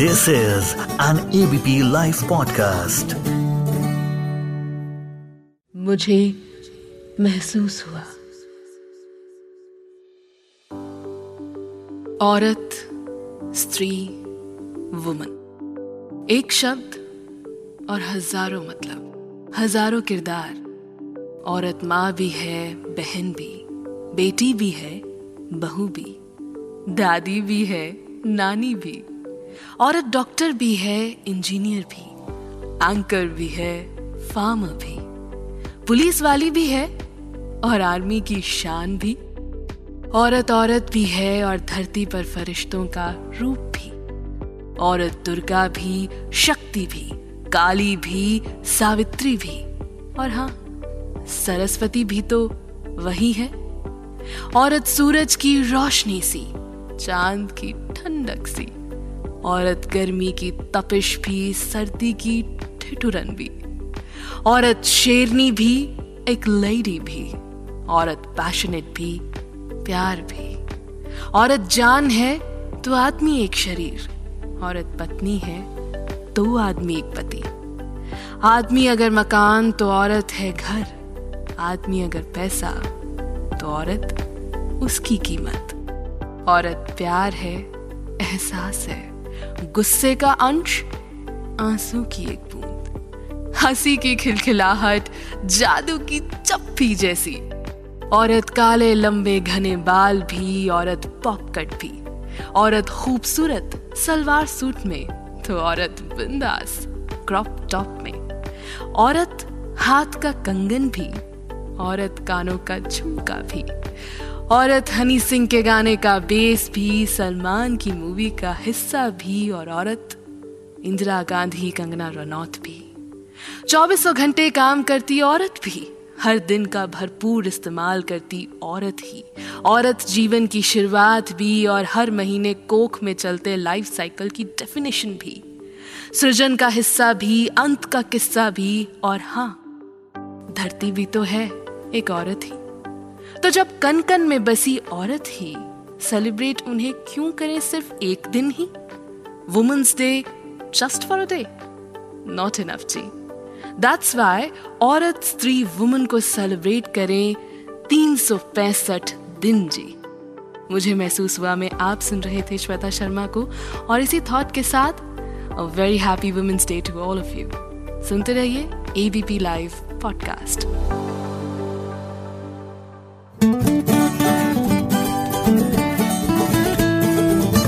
This is an ABP Life podcast. मुझे महसूस हुआ। औरत, स्त्री वुमन एक शब्द और हज़ारों मतलब। हज़ारों किरदार। औरत माँ भी है, बहन भी। बेटी भी है, बहू भी। दादी भी है, नानी भी। औरत डॉक्टर भी है, इंजीनियर भी, एंकर भी है, फार्मर भी, पुलिस वाली भी है और आर्मी की शान भी। औरत औरत भी है और धरती पर फरिश्तों का रूप भी। औरत दुर्गा भी, शक्ति भी, काली भी, सावित्री भी। और हाँ सरस्वती भी तो वही है। औरत सूरज की रोशनी सी, चाँद की ठंडक सी। औरत गर्मी की तपिश भी, सर्दी की ठिठुरन भी। औरत शेरनी भी, एक लेडी भी। औरत पैशनेट भी, प्यार भी। औरत जान है तो आदमी एक शरीर। औरत पत्नी है तो आदमी एक पति। आदमी अगर मकान तो औरत है घर। आदमी अगर पैसा तो औरत उसकी कीमत। औरत प्यार है, एहसास है। गुस्से का अंश, आँसू की एक बूंद। हँसी की खिलखिलाहट, जादू की चप्पी जैसी। औरत काले, लंबे, घने बाल भी, औरत पॉप कट भी। औरत खूबसूरत, सलवार सूट में तो औरत बिंदास, क्रॉप टॉप में। औरत हाथ का कंगन भी, औरत कानों का झुमका भी। औरत हनी सिंह के गाने का बेस भी, सलमान की मूवी का हिस्सा भी और औरत इंदिरा गांधी, कंगना रनौत भी। चौबीसों घंटे काम करती औरत भी, हर दिन का भरपूर इस्तेमाल करती औरत ही। औरत जीवन की शुरुआत भी और हर महीने कोख में चलते लाइफ साइकिल की डेफिनेशन भी। सृजन का हिस्सा भी, अंत का किस्सा भी, और हाँ धरती भी तो है, एक औरत ही। तो जब कन कन में बसी औरत ही सेलिब्रेट उन्हें क्यों करें सिर्फ़ एक दिन ही? Women's day just for a day not enough ji. That's why औरत स्त्री वुमन को सेलिब्रेट करें तीन सौ पैंसठ दिन, जी. मुझे महसूस हुआ, मैं आप सुन रहे थे श्वेता शर्मा को, और इसी थॉट के साथ a very happy women's day to all of you सुनते रहिए ABP live podcast